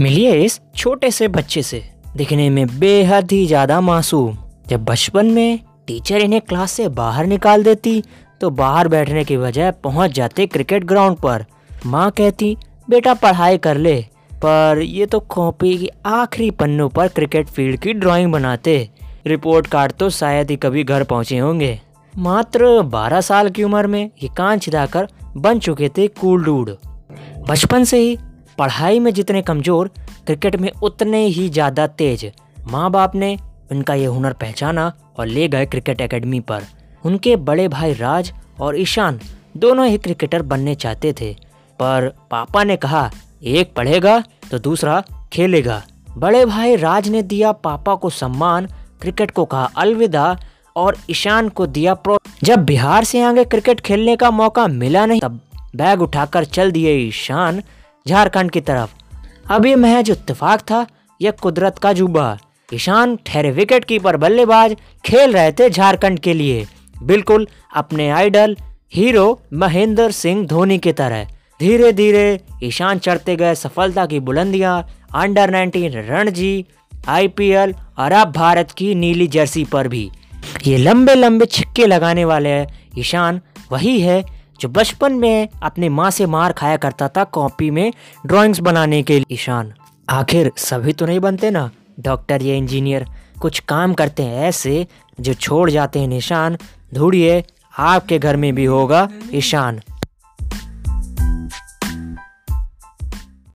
मिलिए इस छोटे से बच्चे से। दिखने में बेहद ही ज़्यादा मासूम। जब बचपन में टीचर इन्हें क्लास से बाहर निकाल देती तो बाहर बैठने की बजाय पहुँच जाते क्रिकेट ग्राउंड पर। माँ कहती, बेटा, पढ़ाई कर ले। पर ये तो कॉपी की आखिरी पन्नों पर क्रिकेट फ़ील्ड की ड्राइंग बनाते। रिपोर्ट कार्ड तो शायद ही कभी घर पहुँचे होंगे। मात्र 12 साल की उम्र में ये कान छिदाकर बन चुके थे कूल डूड। बचपन से ही पढ़ाई में जितने कमज़ोर, क्रिकेट में उतने ही ज़्यादा तेज। माँ बाप ने उनका ये हुनर पहचाना और ले गए क्रिकेट एकेडमी पर। उनके बड़े भाई राज और ईशान दोनों ही क्रिकेटर बनने चाहते थे। पर पापा ने कहा, एक पढ़ेगा तो दूसरा खेलेगा। बड़े भाई राज ने दिया पापा को सम्मान, क्रिकेट को कहा अलविदा और ईशान को दिया प्रो। जब बिहार से आगे क्रिकेट खेलने का मौका मिला नहीं, तब बैग उठाकर चल दिए ईशान झारखंड की तरफ़। अब ये महज इत्तेफाक था, यह कुदरत का जुबा। ईशान ठहरे विकेट कीपर बल्लेबाज खेल रहे थे झारखंड के लिए। बिल्कुल अपने आइडल, हीरो महेंद्र सिंह धोनी की तरह। धीरे धीरे ईशान चढ़ते गए सफलता की बुलंदियाँ अंडर 19 रणजी आईपीएल और अब भारत की नीली जर्सी पर भी। ये लंबे लंबे छिक्के लगाने वाले ईशान, वही है जो बचपन में अपने माँ से मार खाया करता था कॉपी में ड्राइंग्स बनाने के लिए। ईशान, आखिर सभी तो नहीं बनते ना? डॉक्टर, या इंजीनियर, कुछ काम करते हैं ऐसे जो छोड़ जाते हैं। निशान ढूंढिए, आपके घर में भी होगा। ईशान